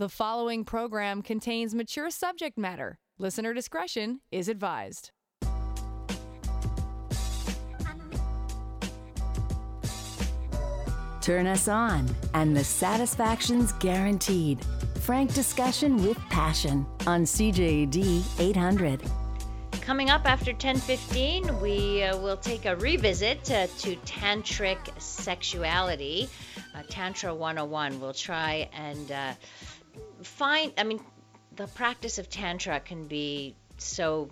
The following program contains mature subject matter. Listener discretion is advised. Turn us on, and the satisfaction's guaranteed. Frank discussion with passion on CJAD 800. Coming up after 10:15, we uh, will take a revisit uh, to tantric sexuality, uh, Tantra 101. We'll try and uh, find. I mean, the practice of tantra can be so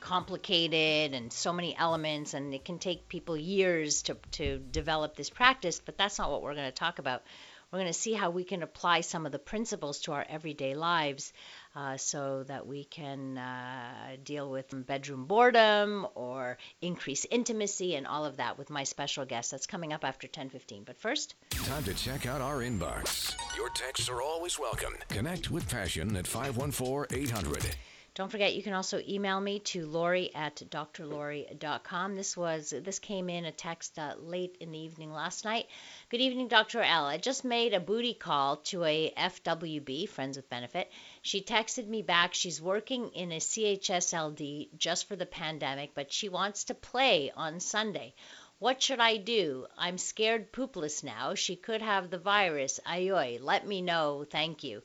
complicated and so many elements and it can take people years to, to develop this practice but that's not what we're going to talk about we're going to see how we can apply some of the principles to our everyday lives uh, so that we can uh, deal with bedroom boredom or increase intimacy and all of that with my special guest that's coming up after 10:15 but first Time to check out our inbox. Your texts are always welcome. Connect with Passion at 514 800. Don't forget, you can also email me to Lori at drlori.com. This was this came in a text uh, late in the evening last night. Good evening, Dr. L. I just made a booty call to a FWB, Friends with Benefit. She texted me back. She's working in a CHSLD just for the pandemic, but she wants to play on Sunday. What should I do? I'm scared poopless now. She could have the virus. Ayoy, let me know. Thank you.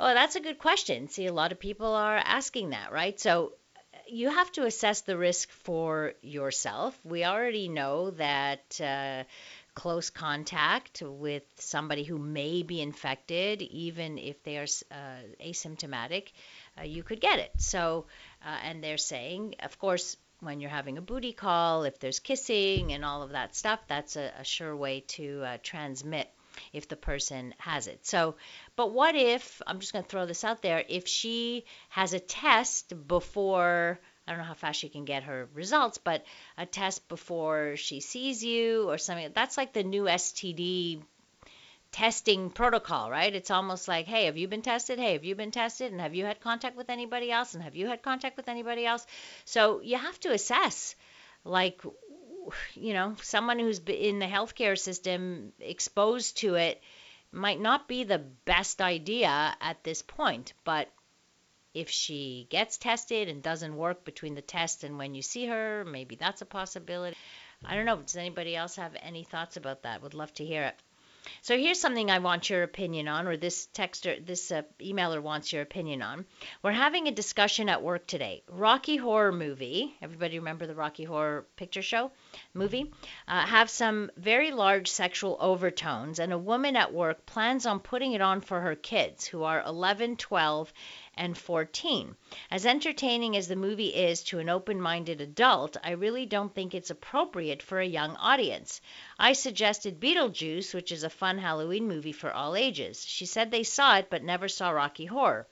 Oh, that's a good question. See, a lot of people are asking that, right? So you have to assess the risk for yourself. We already know that uh, close contact with somebody who may be infected, even if they are uh, asymptomatic, uh, you could get it. So, uh, and they're saying, of course, when you're having a booty call, if there's kissing and all of that stuff, that's a, a sure way to uh, transmit if the person has it. So, but what if, I'm just going to throw this out there, if she has a test before, I don't know how fast she can get her results, but a test before she sees you or something, that's like the new STD testing protocol, right? It's almost like, hey, have you been tested? Hey, have you been tested? And have you had contact with anybody else? And have you had contact with anybody else? So you have to assess, like, you know, someone who's in the healthcare system exposed to it might not be the best idea at this point. But if she gets tested and doesn't work between the test and when you see her, maybe that's a possibility. I don't know. Does anybody else have any thoughts about that? Would love to hear it. So here's something I want your opinion on, or this texter, this uh, emailer wants your opinion on. We're having a discussion at work today. Rocky Horror movie. Everybody remember the Rocky Horror Picture Show movie? Uh, have some very large sexual overtones, and a woman at work plans on putting it on for her kids, who are 11, 12, and 14. As entertaining as the movie is to an open minded adult, I really don't think it's appropriate for a young audience. I suggested Beetlejuice, which is a fun Halloween movie for all ages. She said they saw it but never saw Rocky Horror.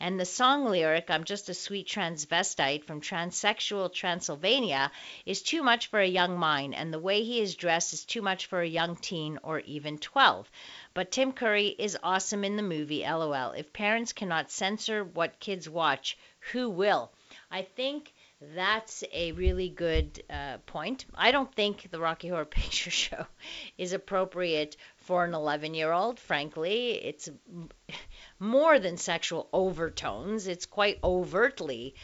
And the song lyric, I'm just a sweet transvestite from transsexual Transylvania, is too much for a young mind, and the way he is dressed is too much for a young teen or even 12. But Tim Curry is awesome in the movie, lol. If parents cannot censor what kids watch, who will? I think that's a really good uh, point. I don't think the Rocky Horror Picture Show is appropriate for an 11 year old, frankly. It's more than sexual overtones, it's quite overtly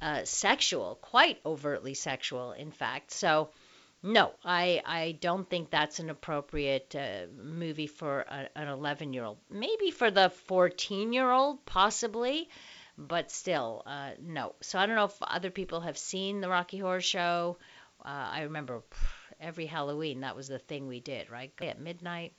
uh, sexual, quite overtly sexual, in fact. So, no, I, I don't think that's an appropriate uh, movie for a, an 11 year old. Maybe for the 14 year old, possibly, but still, uh, no. So I don't know if other people have seen the Rocky Horror Show. Uh, I remember every Halloween that was the thing we did, right? At midnight.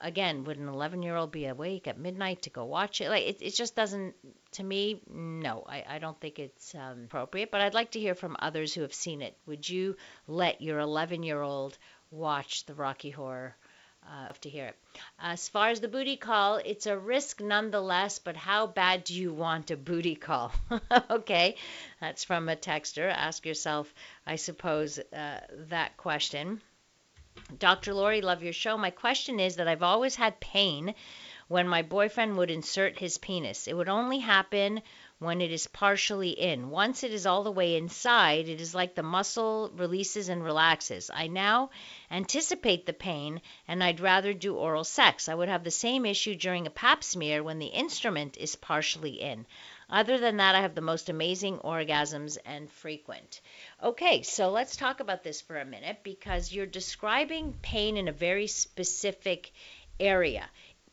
Again, would an 11 year old be awake at midnight to go watch it? Like, it, it just doesn't, to me, no, I, I don't think it's um, appropriate. But I'd like to hear from others who have seen it. Would you let your 11 year old watch the Rocky Horror? Uh, to hear it. As far as the booty call, it's a risk nonetheless, but how bad do you want a booty call? okay, that's from a texter. Ask yourself, I suppose, uh, that question. Dr. Lori, love your show. My question is that I've always had pain when my boyfriend would insert his penis. It would only happen when it is partially in. Once it is all the way inside, it is like the muscle releases and relaxes. I now anticipate the pain and I'd rather do oral sex. I would have the same issue during a pap smear when the instrument is partially in. Other than that, I have the most amazing orgasms and frequent. Okay, so let's talk about this for a minute because you're describing pain in a very specific area.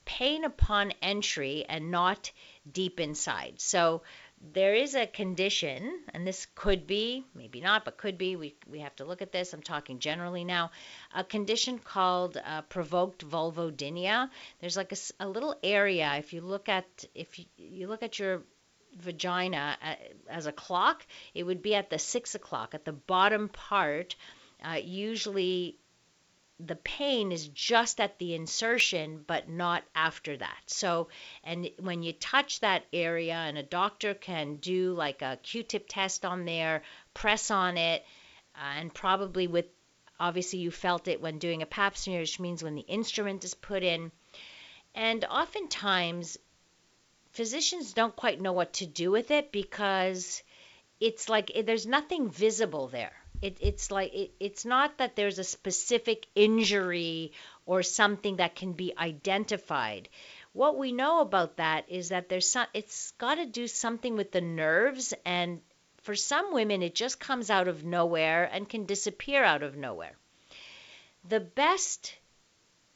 Pain upon entry and not deep inside. So there is a condition, and this could be, maybe not, but could be, we, we have to look at this. I'm talking generally now, a condition called uh, provoked vulvodynia. There's like a, a, little area, if you look at, if you, you look at your vagina uh, as a clock, it would be at the six o'clock, at the bottom part, uh, usually the pain is just at the insertion, but not after that. So, and when you touch that area, and a doctor can do like a Q tip test on there, press on it, uh, and probably with obviously you felt it when doing a pap smear, which means when the instrument is put in. And oftentimes, physicians don't quite know what to do with it because it's like there's nothing visible there it, it's like it, it's not that there's a specific injury or something that can be identified. What we know about that is that there's some, it's got to do something with the nerves and for some women it just comes out of nowhere and can disappear out of nowhere. The best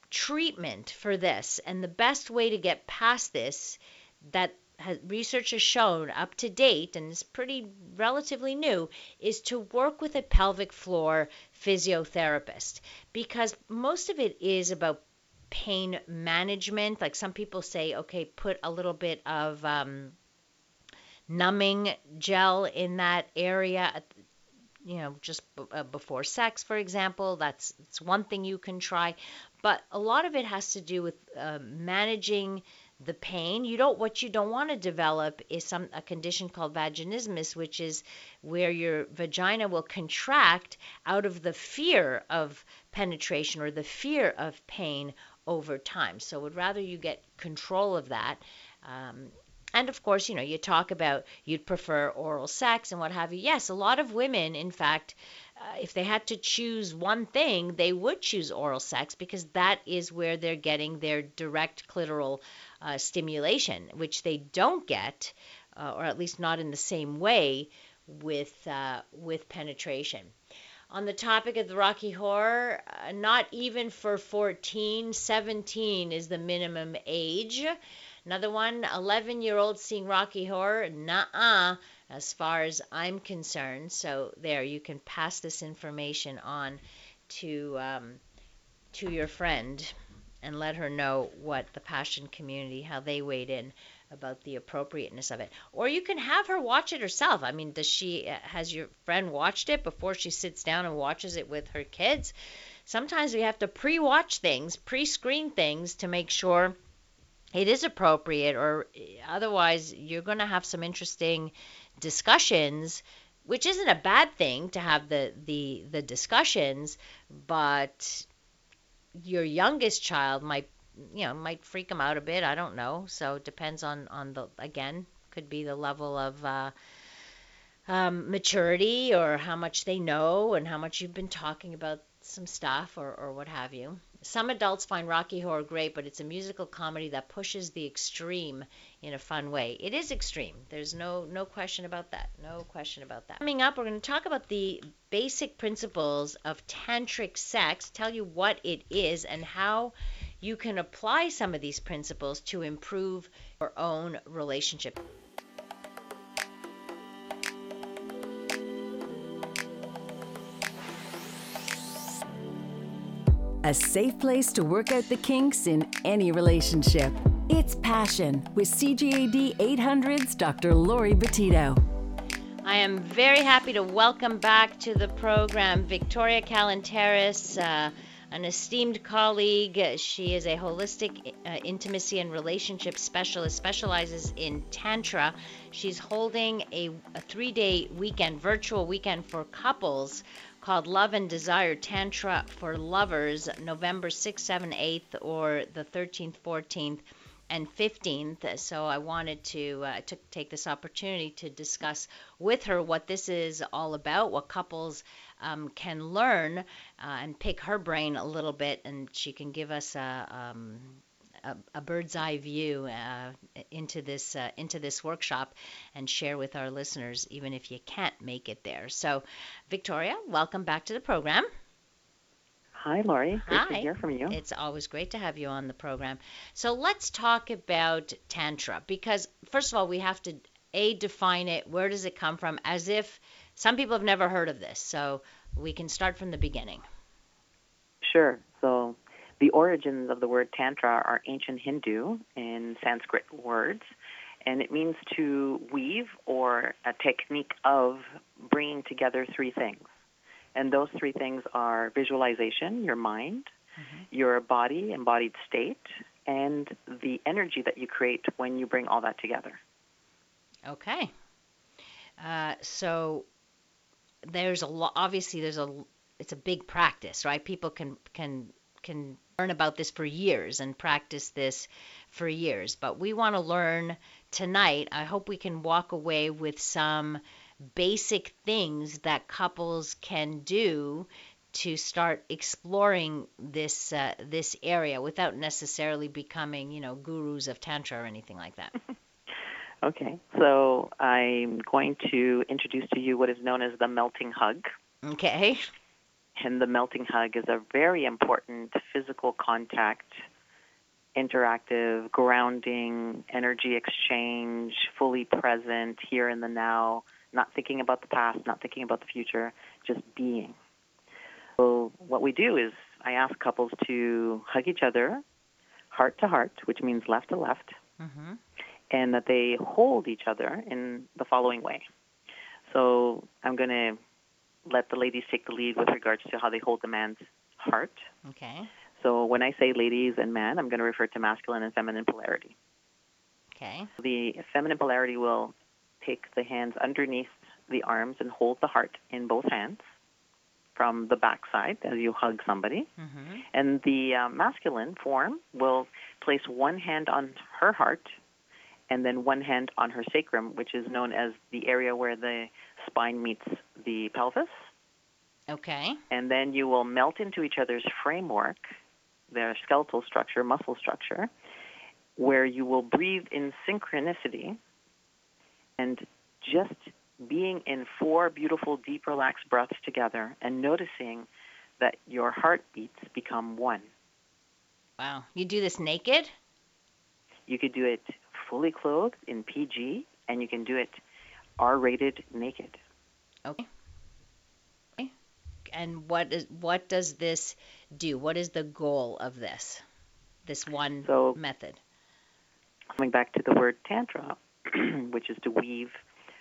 treatment for this and the best way to get past this that has, research has shown up to date, and is pretty relatively new, is to work with a pelvic floor physiotherapist because most of it is about pain management. Like some people say, okay, put a little bit of um, numbing gel in that area. You know, just b- uh, before sex, for example, that's, that's one thing you can try. But a lot of it has to do with uh, managing the pain. You don't what you don't want to develop is some a condition called vaginismus, which is where your vagina will contract out of the fear of penetration or the fear of pain over time. So would rather you get control of that. Um, and of course, you know, you talk about you'd prefer oral sex and what have you. Yes, a lot of women, in fact, uh, if they had to choose one thing, they would choose oral sex because that is where they're getting their direct clitoral uh, stimulation, which they don't get, uh, or at least not in the same way, with uh, with penetration. On the topic of the Rocky Horror, uh, not even for 14, 17 is the minimum age. Another one, 11 year old seeing Rocky Horror, nah as far as I'm concerned. So there, you can pass this information on to um, to your friend and let her know what the passion community how they weighed in about the appropriateness of it. Or you can have her watch it herself. I mean does she uh, has your friend watched it before she sits down and watches it with her kids? Sometimes we have to pre-watch things pre-screen things to make sure it is appropriate or uh, otherwise you're going to have some interesting discussions which isn't a bad thing to have the the the discussions but your youngest child might you know might freak them out a bit i don't know so it depends on on the again could be the level of uh, um, maturity or how much they know and how much you've been talking about some stuff or, or what have you. Some adults find Rocky Horror great, but it's a musical comedy that pushes the extreme in a fun way. It is extreme. There's no no question about that. No question about that. Coming up, we're going to talk about the basic principles of tantric sex, tell you what it is and how you can apply some of these principles to improve your own relationship. a safe place to work out the kinks in any relationship. It's Passion with CJAD 800's Dr. Lori Betito. I am very happy to welcome back to the program Viktoria Kalenteris, uh, an esteemed colleague. She is a holistic uh, intimacy and relationship specialist, specializes in Tantra. She's holding a, a three day weekend, virtual weekend for couples called Love and Desire Tantra for Lovers, November 6th, 7th, 8th, or the 13th, 14th. And 15th. So I wanted to, uh, to take this opportunity to discuss with her what this is all about, what couples um, can learn, uh, and pick her brain a little bit, and she can give us a, um, a, bird's eye view uh, into this uh, into this workshop and share with our listeners, even if you can't make it there. So, Viktoria, welcome back to the program. Hi, Lori. Great Hi. to hear from you. It's always great to have you on the program. So let's talk about Tantra because, first of all, we have to A, define it. Where does it come from? As if some people have never heard of this. So we can start from the beginning. Sure. So the origins of the word Tantra are ancient Hindu in Sanskrit words, and it means to weave or a technique of bringing together three things. And those three things are visualization, your mind, mm-hmm. your body, embodied state, and the energy that you create when you bring all that together. Okay. Uh, so there's a lot. Obviously, there's a it's a big practice, right? People can can can learn about this for years and practice this for years. But we want to learn tonight. I hope we can walk away with some basic things that couples can do to start exploring this uh, this area without necessarily becoming, you know, gurus of tantra or anything like that. okay, so I'm going to introduce to you what is known as the melting hug. Okay. And the melting hug is a very important physical contact, interactive, grounding, energy exchange, fully present here in the now not thinking about the past, not thinking about the future, just being. So what we do is I ask couples to hug each other heart to heart, which means left to left, mm-hmm. and that they hold each other in the following way. So I'm going to let the ladies take the lead with regards to how they hold the man's heart. Okay. So when I say ladies and man, I'm going to refer to masculine and feminine polarity. Okay. The feminine polarity will take the hands underneath the arms and hold the heart in both hands from the backside as you hug somebody. Mm-hmm. And the uh, masculine form will place one hand on her heart and then one hand on her sacrum, which is known as the area where the spine meets the pelvis. Okay. And then you will melt into each other's framework, their skeletal structure, muscle structure, where you will breathe in synchronicity and just being in four beautiful, deep, relaxed breaths together and noticing that your heartbeats become one. Wow. You do this naked? You could do it fully clothed in PG, and you can do it R rated naked. Okay. okay. And what is what does this do? What is the goal of this? This one so, method. Coming back to the word tantra, which is to weave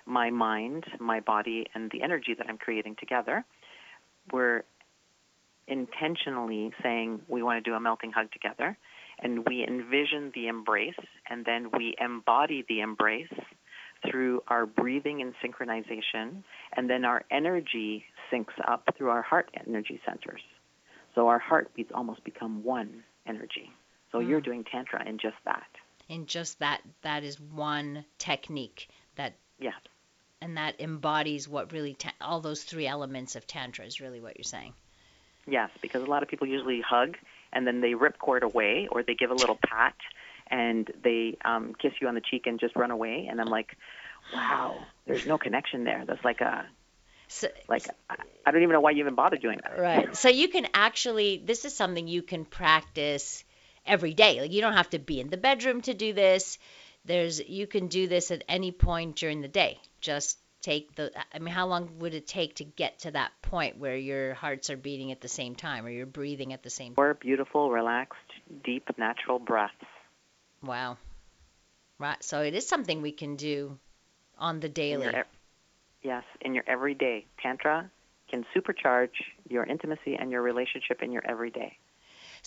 my mind, my body, and the energy that I'm creating together. We're intentionally saying we want to do a melting hug together, and we envision the embrace, and then we embody the embrace through our breathing and synchronization, and then our energy syncs up through our heart energy centers. So our heartbeats almost become one energy. So mm. you're doing Tantra in just that in just that that is one technique that yeah and that embodies what really ta- all those three elements of tantra is really what you're saying yes because a lot of people usually hug and then they rip cord away or they give a little pat and they um, kiss you on the cheek and just run away and i'm like wow there's no connection there that's like a so, like I don't even know why you even bother doing that. Right. So you can actually this is something you can practice every day. Like you don't have to be in the bedroom to do this. There's you can do this at any point during the day. Just take the I mean how long would it take to get to that point where your hearts are beating at the same time or you're breathing at the same time? Four beautiful, relaxed, deep, natural breaths. Wow. Right. So it is something we can do on the daily. In yes, in your everyday. Tantra can supercharge your intimacy and your relationship in your everyday.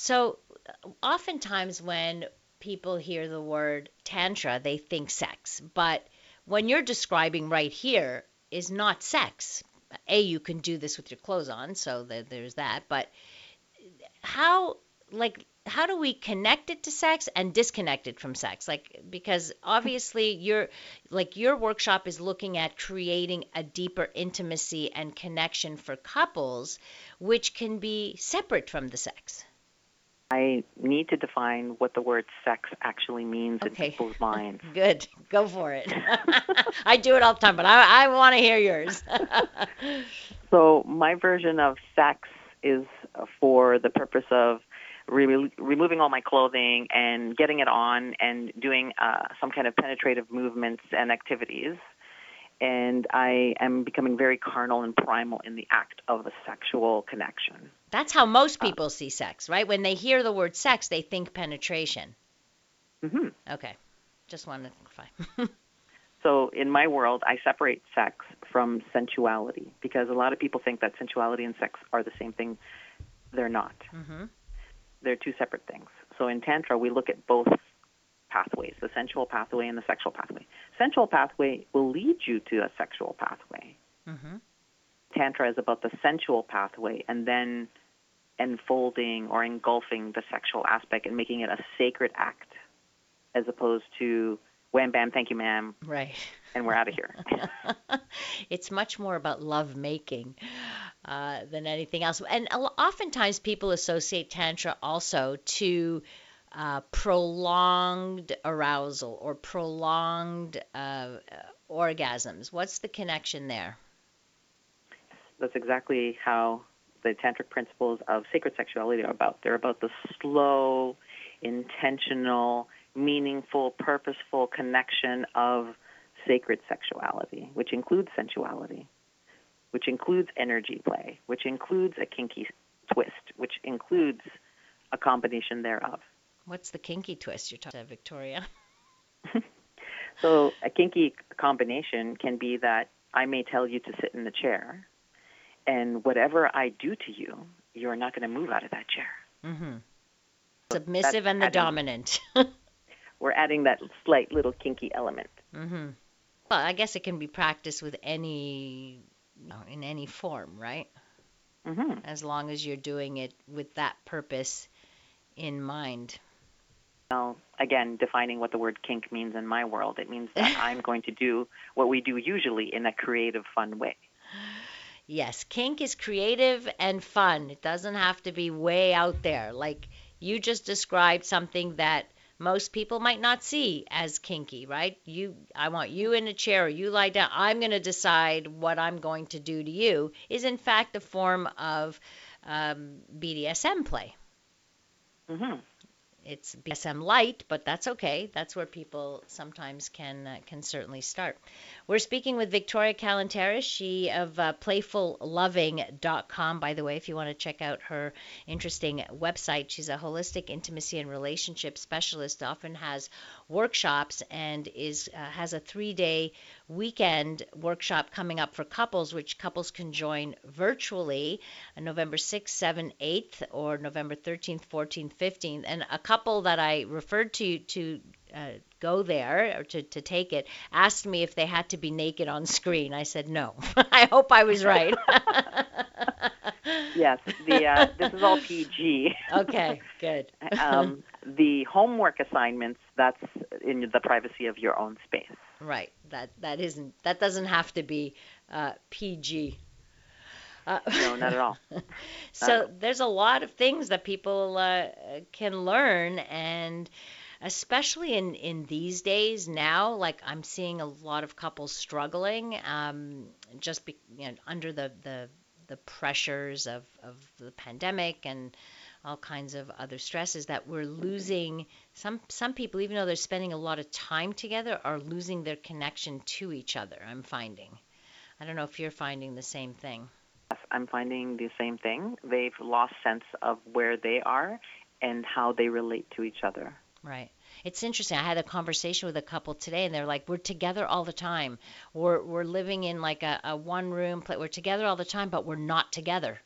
So, oftentimes when people hear the word tantra, they think sex. But when you're describing right here is not sex. A, you can do this with your clothes on, so there's that. But how, like, how do we connect it to sex and disconnect it from sex? Like because obviously your like your workshop is looking at creating a deeper intimacy and connection for couples, which can be separate from the sex. I need to define what the word sex actually means Okay. in people's minds. Good, go for it. I do it all the time, but I, I want to hear yours. So my version of sex is for the purpose of re- removing all my clothing and getting it on and doing uh, some kind of penetrative movements and activities. And I am becoming very carnal and primal in the act of a sexual connection. That's how most people see sex, right? When they hear the word sex, they think penetration. hmm Okay, just wanted to clarify. So in my world, I separate sex from sensuality because a lot of people think that sensuality and sex are the same thing. They're not. hmm They're two separate things. So in Tantra, we look at both pathways, the sensual pathway and the sexual pathway. Sensual pathway will lead you to a sexual pathway. hmm Tantra is about the sensual pathway and then enfolding or engulfing the sexual aspect and making it a sacred act as opposed to wham bam, thank you ma'am, Right. and we're out of here. it's much more about love making uh, than anything else. And oftentimes people associate Tantra also to uh, prolonged arousal or prolonged uh, uh, orgasms. What's the connection there? That's exactly how the tantric principles of sacred sexuality are about. They're about the slow, intentional, meaningful, purposeful connection of sacred sexuality, which includes sensuality, which includes energy play, which includes a kinky twist, which includes a combination thereof. What's the kinky twist you're talking about, Viktoria? So a kinky combination can be that I may tell you to sit in the chair, and whatever I do to you, you're not going to move out of that chair. hmm Submissive that's and the adding- dominant. We're adding that slight little kinky element. Mm-hmm. Well, I guess it can be practiced with any, you know, in any form, right? hmm As long as you're doing it with that purpose in mind. Now, again, defining what the word kink means in my world, it means that I'm going to do what we do usually in a creative, fun way. Yes, kink is creative and fun. It doesn't have to be way out there. Like you just described something that most people might not see as kinky, right? You I want you in a chair or you lie down. I'm going to decide what I'm going to do to you is in fact a form of um, BDSM play. hmm It's BDSM light, but that's okay. That's where people sometimes can uh, can certainly start. We're speaking with Viktoria Kalenteris, she of uh, playfulloving.com. By the way, if you want to check out her interesting website, she's a holistic intimacy and relationship specialist. Often has workshops and is uh, has a three day weekend workshop coming up for couples, which couples can join virtually on November 6th, 7th, 8th, or November 13th, 14th, 15th. And a couple that I referred to to uh, go there or to, to take it asked me if they had to be naked on screen. I said no. I hope I was right. Yes, the uh, this is all PG. okay, good. um, the homework assignments that's in the privacy of your own space. Right. That that isn't that doesn't have to be uh, PG. Uh, No, not at all. so there's a lot of things that people uh, can learn and especially in in these days now like i'm seeing a lot of couples struggling um, just be, you know, under the, the the pressures of, of the pandemic and all kinds of other stresses that we're losing some some people even though they're spending a lot of time together are losing their connection to each other i'm finding i don't know if you're finding the same thing I'm finding the same thing. They've lost sense of where they are and how they relate to each other. Right. It's interesting. I had a conversation with a couple today, and they're like, "We're together all the time. We're we're living in like a, a one room place. We're together all the time, but we're not together.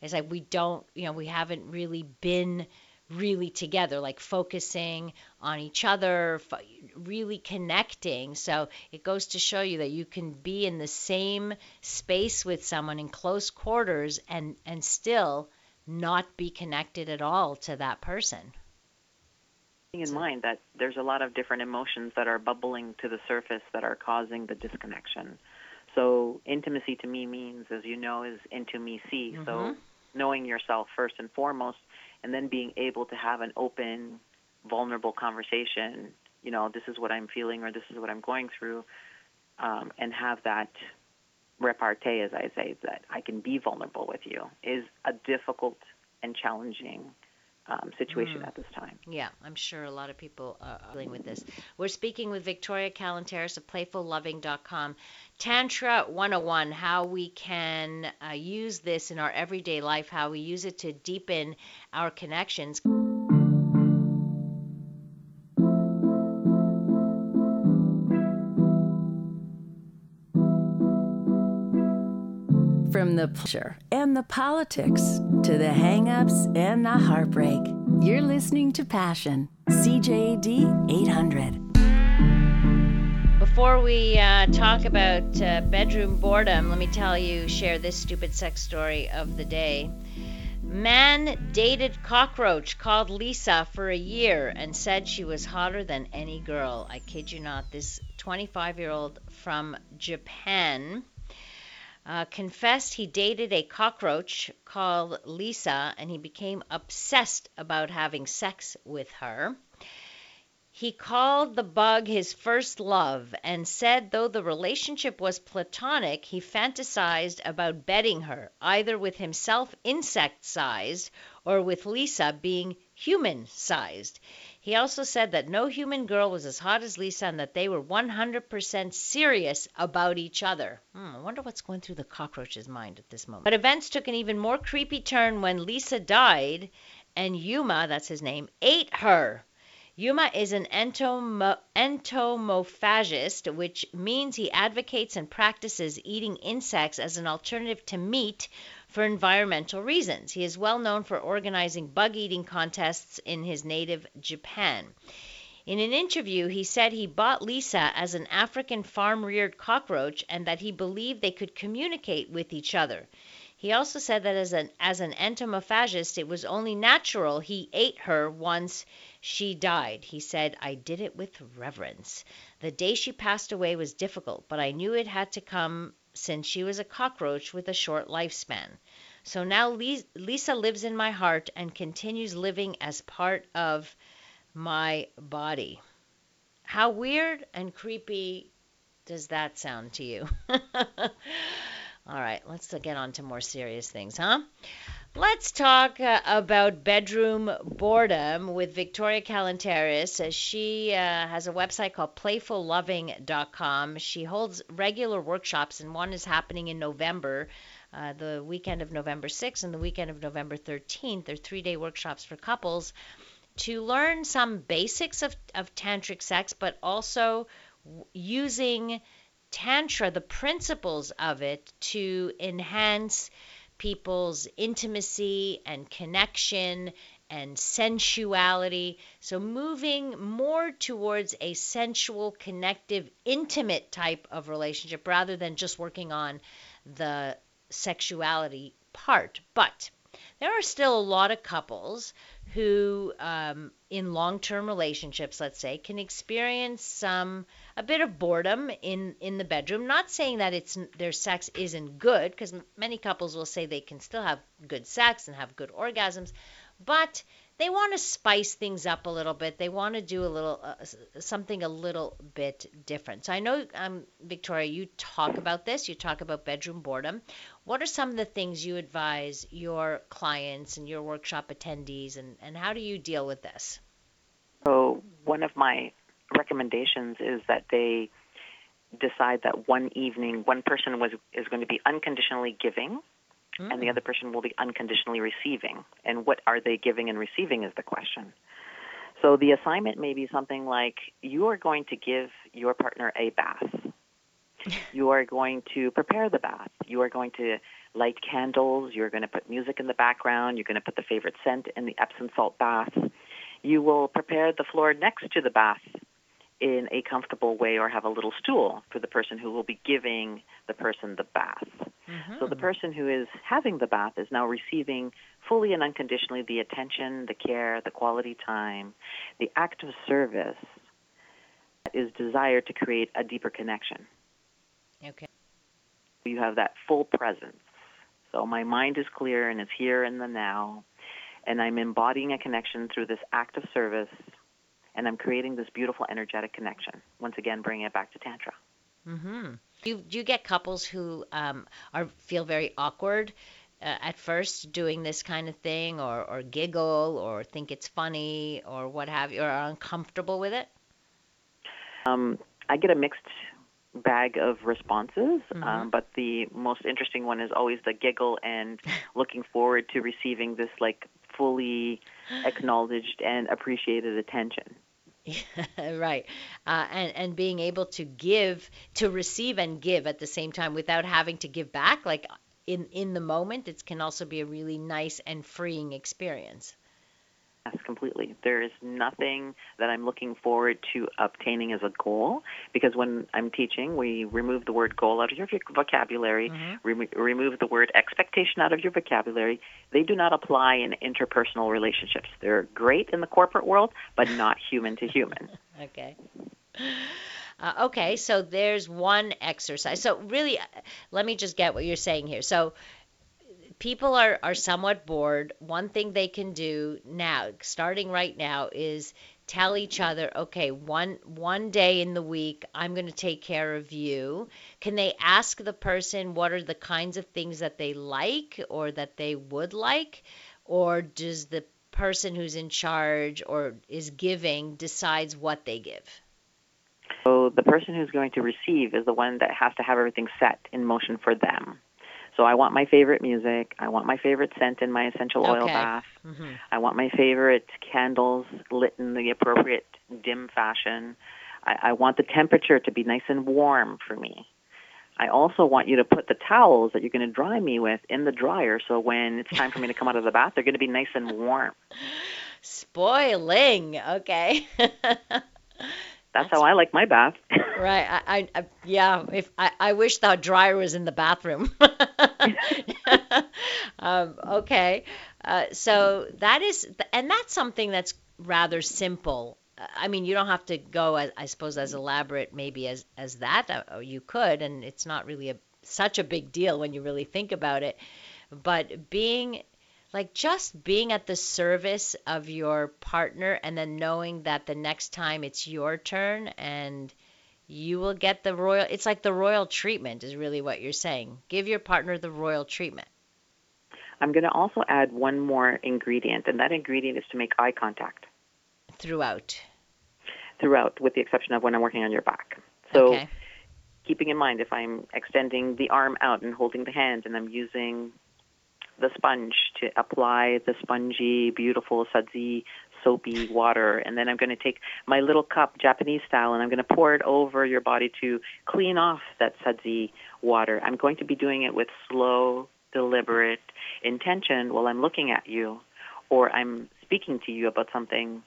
It's like we don't, you know, we haven't really been really together, like focusing on each other, really connecting. So it goes to show you that you can be in the same space with someone in close quarters and and still not be connected at all to that person. In mind that there's a lot of different emotions that are bubbling to the surface that are causing the disconnection. So intimacy to me means, as you know, is into me see. Mm-hmm. So knowing yourself first and foremost, and then being able to have an open, vulnerable conversation. You know, this is what I'm feeling, or this is what I'm going through, um, and have that repartee, as I say, that I can be vulnerable with you, is a difficult and challenging um, situation Mm. at this time. Yeah, I'm sure a lot of people are dealing with this. We're speaking with Viktoria Kalenteris of PlayfulLoving.com. Tantra 101, how we can uh, use this in our everyday life, how we use it to deepen our connections. From the pleasure and the politics to the hang-ups and the heartbreak, you're listening to Passion, CJAD 800. Before we uh, talk about uh, bedroom boredom, let me tell you, share this stupid sex story of the day. Man dated cockroach called Lisa for a year and said she was hotter than any girl. I kid you not. This 25 year old from Japan uh, confessed he dated a cockroach called Lisa and he became obsessed about having sex with her. He called the bug his first love and said though the relationship was platonic, he fantasized about bedding her, either with himself insect sized or with Lisa being human sized. He also said that no human girl was as hot as Lisa and that they were 100% serious about each other. Hmm, I wonder what's going through the cockroach's mind at this moment. But events took an even more creepy turn when Lisa died and Yuma, that's his name, ate her. Yuma is an entomo- entomophagist, which means he advocates and practices eating insects as an alternative to meat for environmental reasons. He is well known for organizing bug eating contests in his native Japan. In an interview, he said he bought Lisa as an African farm reared cockroach and that he believed they could communicate with each other. He also said that as an, as an entomophagist, it was only natural he ate her once she died. He said, I did it with reverence. The day she passed away was difficult, but I knew it had to come since she was a cockroach with a short lifespan. So now Lisa lives in my heart and continues living as part of my body. How weird and creepy does that sound to you? All right, let's get on to more serious things, huh? Let's talk uh, about bedroom boredom with Viktoria Kalenteris. Uh, she uh, has a website called playfulloving.com. She holds regular workshops, and one is happening in November, uh, the weekend of November 6th and the weekend of November 13th. They're three day workshops for couples to learn some basics of, of tantric sex, but also w- using Tantra, the principles of it, to enhance people's intimacy and connection and sensuality. So, moving more towards a sensual, connective, intimate type of relationship rather than just working on the sexuality part. But there are still a lot of couples who, um, in long term relationships, let's say, can experience some a bit of boredom in in the bedroom. Not saying that it's their sex isn't good, because many couples will say they can still have good sex and have good orgasms, but they want to spice things up a little bit. They want to do a little uh, something a little bit different. So I know, um, Viktoria, you talk about this. You talk about bedroom boredom. What are some of the things you advise your clients and your workshop attendees, and, and how do you deal with this? So one of my recommendations is that they decide that one evening one person was is going to be unconditionally giving mm. and the other person will be unconditionally receiving and what are they giving and receiving is the question so the assignment may be something like you are going to give your partner a bath you are going to prepare the bath you are going to light candles you're going to put music in the background you're going to put the favorite scent in the epsom salt bath you will prepare the floor next to the bath in a comfortable way or have a little stool for the person who will be giving the person the bath. Mm-hmm. So the person who is having the bath is now receiving fully and unconditionally the attention, the care, the quality time, the act of service that is desired to create a deeper connection. Okay. You have that full presence. So my mind is clear and it's here in the now, and I'm embodying a connection through this act of service and I'm creating this beautiful energetic connection. Once again, bringing it back to Tantra. Mm-hmm. Do you, do you get couples who um, are feel very awkward uh, at first doing this kind of thing, or, or giggle, or think it's funny, or what have you, or are uncomfortable with it? Um, I get a mixed bag of responses, mm-hmm. um, but the most interesting one is always the giggle and looking forward to receiving this like fully acknowledged and appreciated attention. right, uh, and and being able to give, to receive and give at the same time without having to give back, like in in the moment, it can also be a really nice and freeing experience. Yes, completely. There is nothing that I'm looking forward to obtaining as a goal because when I'm teaching, we remove the word goal out of your vocabulary, mm-hmm. rem- remove the word expectation out of your vocabulary. They do not apply in interpersonal relationships. They're great in the corporate world, but not human to human. okay. Uh, okay, so there's one exercise. So really, uh, let me just get what you're saying here. So people are, are somewhat bored, one thing they can do now, starting right now, is tell each other, okay, one one day in the week I'm going to take care of you. Can they ask the person what are the kinds of things that they like or that they would like or does the person who's in charge or is giving decides what they give? So the person who's going to receive is the one that has to have everything set in motion for them. So I want my favorite music. I want my favorite scent in my essential oil okay. bath. Mm-hmm. I want my favorite candles lit in the appropriate dim fashion. I, I want the temperature to be nice and warm for me. I also want you to put the towels that you're going to dry me with in the dryer so when it's time for me to come out of the bath, they're going to be nice and warm. Spoiling. Okay. That's, how I like my bath. right. I, I, yeah. If I, I wish that dryer was in the bathroom. um, okay. Uh, so that is, and that's something that's rather simple. I mean, you don't have to go, as, I suppose, as elaborate maybe as as that. Uh, you could, and it's not really a such a big deal when you really think about it. But being like just being at the service of your partner and then knowing that the next time it's your turn and you will get the royal it's like the royal treatment is really what you're saying. Give your partner the royal treatment. I'm going to also add one more ingredient and that ingredient is to make eye contact. Throughout. Throughout with the exception of when i'm working on your back. So okay. keeping in mind if i'm extending the arm out and holding the hand and i'm using the sponge to apply the spongy, beautiful sudsy, soapy water. And then I'm going to take my little cup, Japanese style, and I'm going to pour it over your body to clean off that sudsy water. I'm going to be doing it with slow, deliberate intention while I'm looking at you or I'm speaking to you about something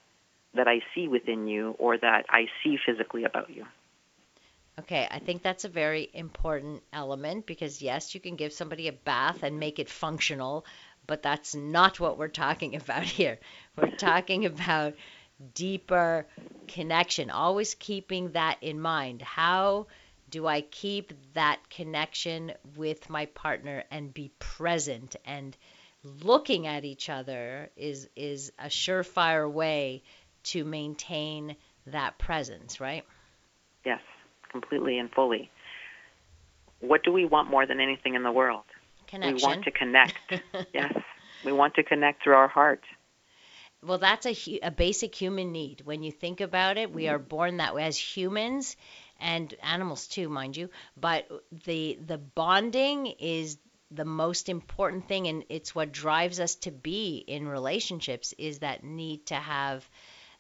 that I see within you or that I see physically about you. Okay, I think that's a very important element because yes, you can give somebody a bath and make it functional, but that's not what we're talking about here. We're talking about deeper connection, always keeping that in mind. How do I keep that connection with my partner and be present and looking at each other is is a surefire way to maintain that presence, right? Yes completely and fully. What do we want more than anything in the world? Connection. We want to connect. yes. We want to connect through our heart. Well, that's a, a basic human need. When you think about it, we mm-hmm. are born that way as humans and animals too, mind you. But the the bonding is the most important thing and it's what drives us to be in relationships is that need to have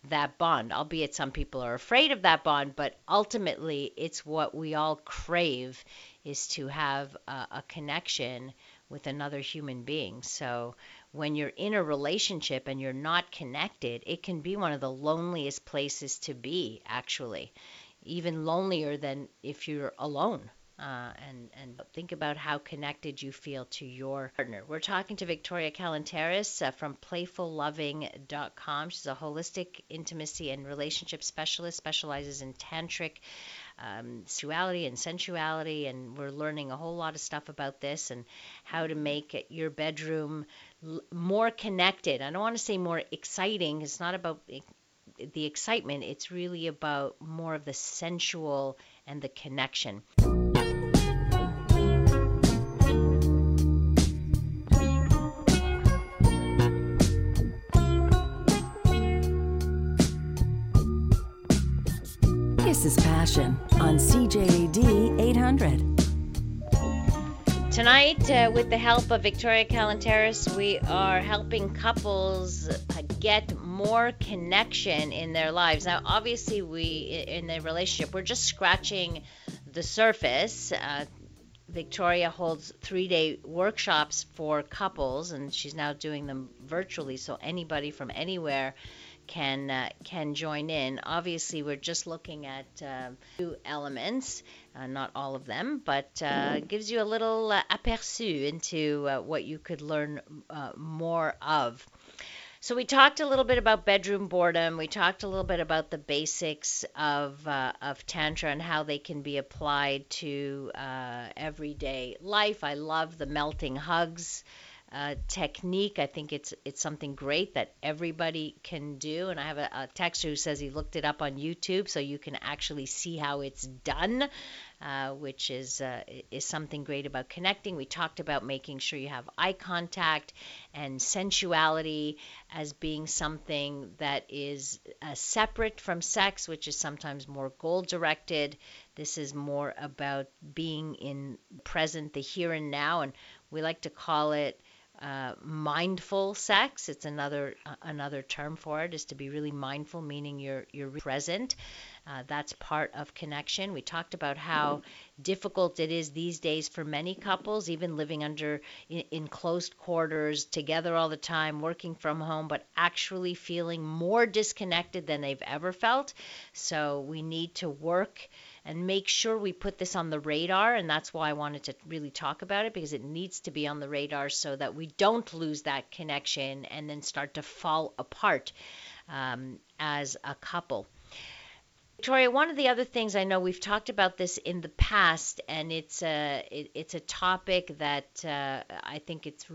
that bond, albeit some people are afraid of that bond, but ultimately it's what we all crave is to have a, a connection with another human being. So when you're in a relationship and you're not connected, it can be one of the loneliest places to be, actually, even lonelier than if you're alone. Uh, and and think about how connected you feel to your partner. We're talking to Viktoria Kalenteris uh, from PlayfulLoving.com. She's a holistic intimacy and relationship specialist, specializes in tantric um, sexuality and sensuality, and we're learning a whole lot of stuff about this and how to make your bedroom l- more connected. I don't want to say more exciting. It's not about the excitement. It's really about more of the sensual and the connection. Passion on CJAD 800. Tonight, uh, with the help of Viktoria Kalenteris, we are helping couples uh, get more connection in their lives. Now, obviously, we in the relationship, we're just scratching the surface. Uh, Viktoria holds three day workshops for couples, and she's now doing them virtually, so anybody from anywhere can uh, can join in. Obviously, we're just looking at uh, two elements, uh, not all of them, but uh, gives you a little uh, aperçu into uh, what you could learn more of. So we talked a little bit about bedroom boredom. We talked a little bit about the basics of of tantra and how they can be applied to everyday life. I love the melting hugs uh, technique. I think it's it's something great that everybody can do. And I have a, a texter who says he looked it up on YouTube, so you can actually see how it's done, uh, which is uh, is something great about connecting. We talked about making sure you have eye contact and sensuality as being something that is uh, separate from sex, which is sometimes more goal directed. This is more about being in present, the here and now, and we like to call it uh, mindful sex. It's another uh, another term for it is to be really mindful, meaning you're you're present. Uh, that's part of connection. We talked about how difficult it is these days for many couples, even living under in, in closed quarters, together all the time, working from home, but actually feeling more disconnected than they've ever felt. So we need to work and make sure we put this on the radar. And that's why I wanted to really talk about it because it needs to be on the radar so that we don't lose that connection and then start to fall apart um, as a couple. Viktoria, one of the other things I know we've talked about this in the past, and it's a it, it's a topic that uh, I think it's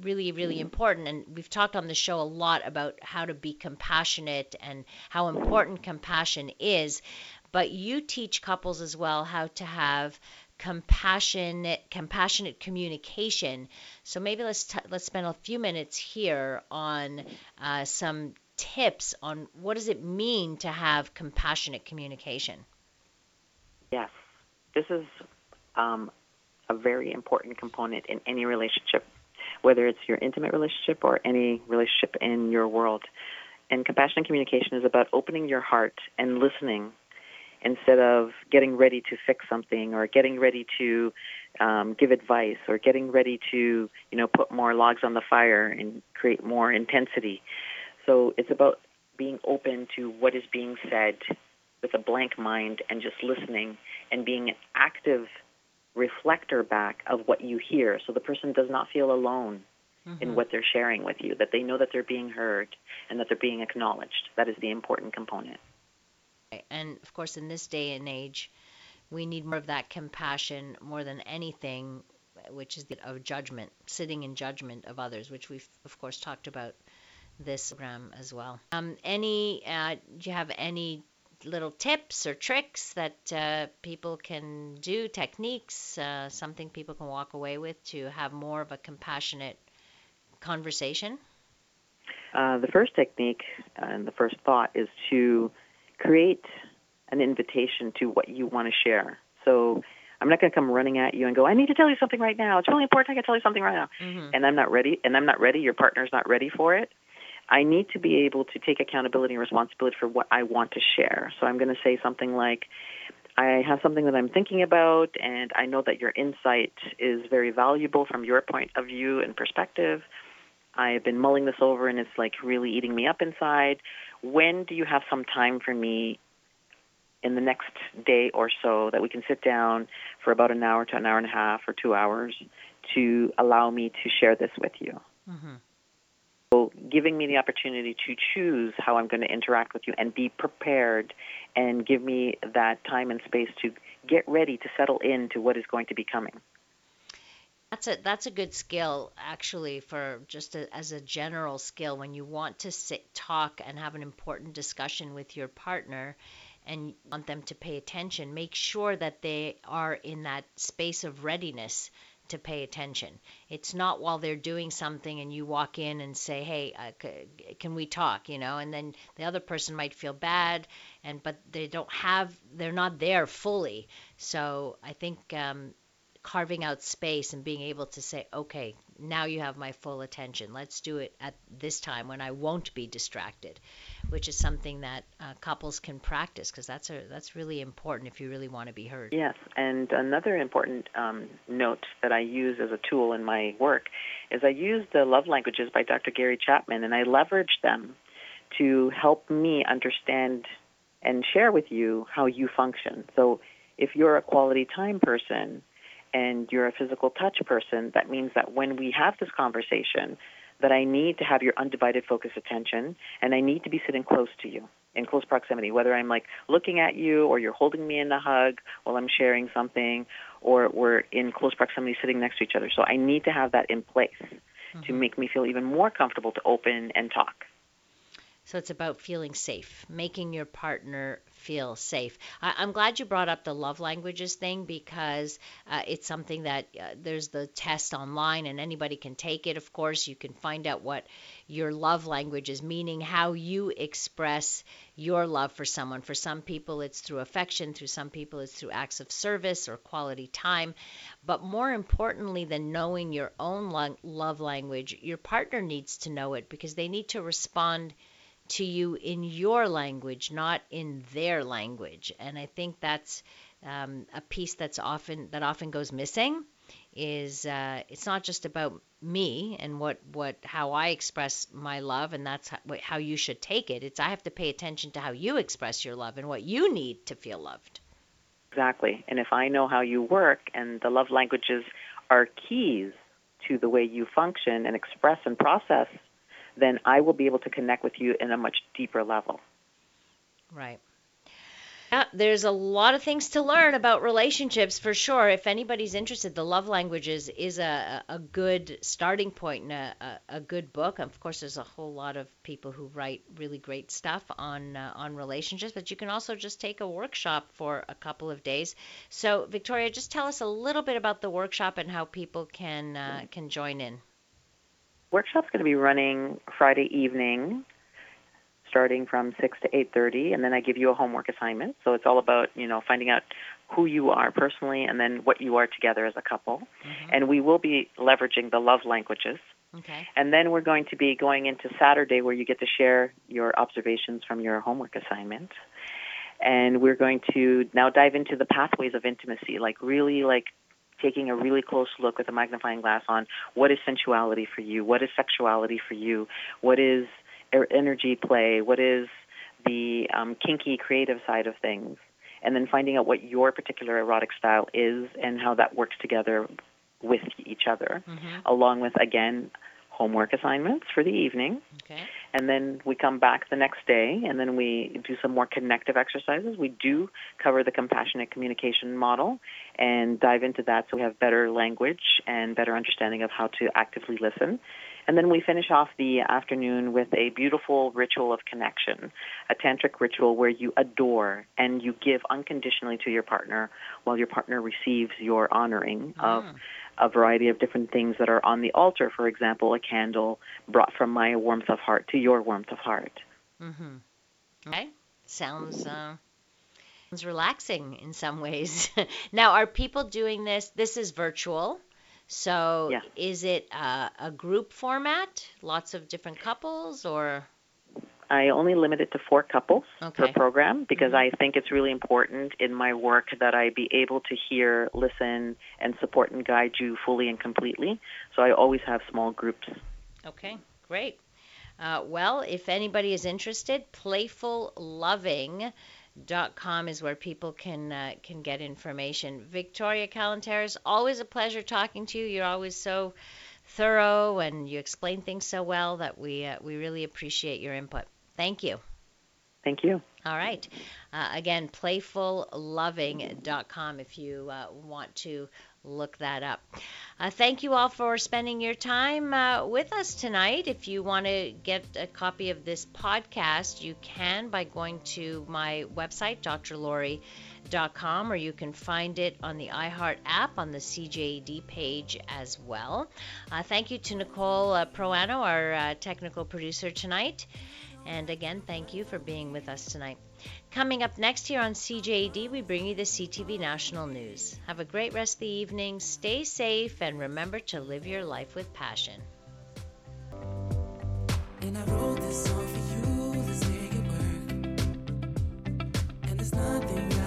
really really important, and we've talked on the show a lot about how to be compassionate and how important compassion is but you teach couples as well how to have compassionate compassionate communication. So maybe let's t- let's spend a few minutes here on uh, some tips on what does it mean to have compassionate communication? Yes. This is um, a very important component in any relationship whether it's your intimate relationship or any relationship in your world. And compassionate communication is about opening your heart and listening instead of getting ready to fix something or getting ready to um, give advice or getting ready to you know put more logs on the fire and create more intensity. So it's about being open to what is being said with a blank mind and just listening and being an active reflector back of what you hear. So the person does not feel alone mm-hmm. in what they're sharing with you that they know that they're being heard and that they're being acknowledged. That is the important component. And of course, in this day and age, we need more of that compassion more than anything, which is the, of judgment, sitting in judgment of others, which we've, of course, talked about this program as well. Um, any, uh, do you have any little tips or tricks that uh, people can do, techniques, uh, something people can walk away with to have more of a compassionate conversation? Uh, the first technique and the first thought is to create an invitation to what you want to share. So I'm not going to come running at you and go, I need to tell you something right now. It's really important. I can tell you something right now. Mm-hmm. And I'm not ready. And I'm not ready. Your partner's not ready for it. I need to be able to take accountability and responsibility for what I want to share. So I'm going to say something like, I have something that I'm thinking about, and I know that your insight is very valuable from your point of view and perspective. I've been mulling this over and it's like really eating me up inside. When do you have some time for me in the next day or so that we can sit down for about an hour to an hour and a half or two hours to allow me to share this with you? Mm-hmm. So, giving me the opportunity to choose how I'm going to interact with you and be prepared and give me that time and space to get ready to settle into what is going to be coming. That's a that's a good skill actually for just a, as a general skill when you want to sit talk and have an important discussion with your partner and want them to pay attention make sure that they are in that space of readiness to pay attention. It's not while they're doing something and you walk in and say, "Hey, uh, c- can we talk?" You know, and then the other person might feel bad, and but they don't have, they're not there fully. So I think um, carving out space and being able to say, okay, now you have my full attention. Let's do it at this time when I won't be distracted, which is something that uh, couples can practice because that's a that's really important if you really want to be heard. Yes, and another important um, note that I use as a tool in my work is I use the love languages by Dr. Gary Chapman, and I leverage them to help me understand and share with you how you function. So if you're a quality time person, and you're a physical touch person, that means that when we have this conversation, that I need to have your undivided focus attention and I need to be sitting close to you in close proximity, whether I'm like looking at you or you're holding me in a hug while I'm sharing something or we're in close proximity sitting next to each other. So I need to have that in place mm-hmm. to make me feel even more comfortable to open and talk. So it's about feeling safe, making your partner feel safe. I, am glad you brought up the love languages thing because uh, it's something that uh, there's the test online and anybody can take it. Of course, you can find out what your love language is, meaning how you express your love for someone. For some people, it's through affection, through some people, it's through acts of service or quality time. But more importantly than knowing your own lo- love language, your partner needs to know it because they need to respond to you in your language, not in their language. And I think that's um, a piece that's often that often goes missing. Is uh, it's not just about me and what what how I express my love, and that's how, how you should take it. It's I have to pay attention to how you express your love and what you need to feel loved. Exactly. And if I know how you work and the love languages are keys to the way you function and express and process then I will be able to connect with you in a much deeper level. Right. Yeah, there's a lot of things to learn about relationships for sure. If anybody's interested, the love languages is a, a good starting point and a, a, a good book. Of course, there's a whole lot of people who write really great stuff on uh, on relationships, but you can also just take a workshop for a couple of days. So, Viktoria, just tell us a little bit about the workshop and how people can uh, can join in workshop's going to be running Friday evening, starting from six to eight thirty, and then I give you a homework assignment. So it's all about you know finding out who you are personally, and then what you are together as a couple. Mm-hmm. And we will be leveraging the love languages. Okay. And then we're going to be going into Saturday where you get to share your observations from your homework assignment. And we're going to now dive into the pathways of intimacy, like really like taking a really close look with a magnifying glass on what is sensuality for you, what is sexuality for you, what is er, energy play, what is the um, kinky creative side of things, and then finding out what your particular erotic style is and how that works together with each other, mm-hmm. along with again homework assignments for the evening. Okay. And then we come back the next day and then we do some more connective exercises. We do cover the compassionate communication model and dive into that so we have better language and better understanding of how to actively listen. And then we finish off the afternoon with a beautiful ritual of connection, a tantric ritual where you adore and you give unconditionally to your partner while your partner receives your honoring mm. of a variety of different things that are on the altar. For example, a candle brought from my warmth of heart to your warmth of heart. Mm-hmm. Okay, sounds uh, sounds relaxing in some ways. now, are people doing this? This is virtual. So, yeah. is it uh, a group format? Lots of different couples, or I only limit it to four couples okay. per program because mm-hmm. I think it's really important in my work that I be able to hear, listen, and support and guide you fully and completely. So I always have small groups Okay, great. Uh, well, if anybody is interested, playfulloving.com is where people can uh, can get information. Viktoria Kalenteris, always a pleasure talking to you. You're always so thorough and you explain things so well that we uh, we really appreciate your input. Thank you. Thank you. All right. Uh, again, playfulloving.com if you uh, want to look that up. Uh, thank you all for spending your time uh, with us tonight. If you want to get a copy of this podcast, you can by going to my website, drlaurie.com, or you can find it on the iHeart app on the CJAD page as well. Uh, thank you to Nicole uh, Proano, our uh, technical producer tonight. And again, thank you for being with us tonight. Coming up next here on CJAD, we bring you the CTV National News. Have a great rest of the evening, stay safe, and remember to live your life with passion. nothing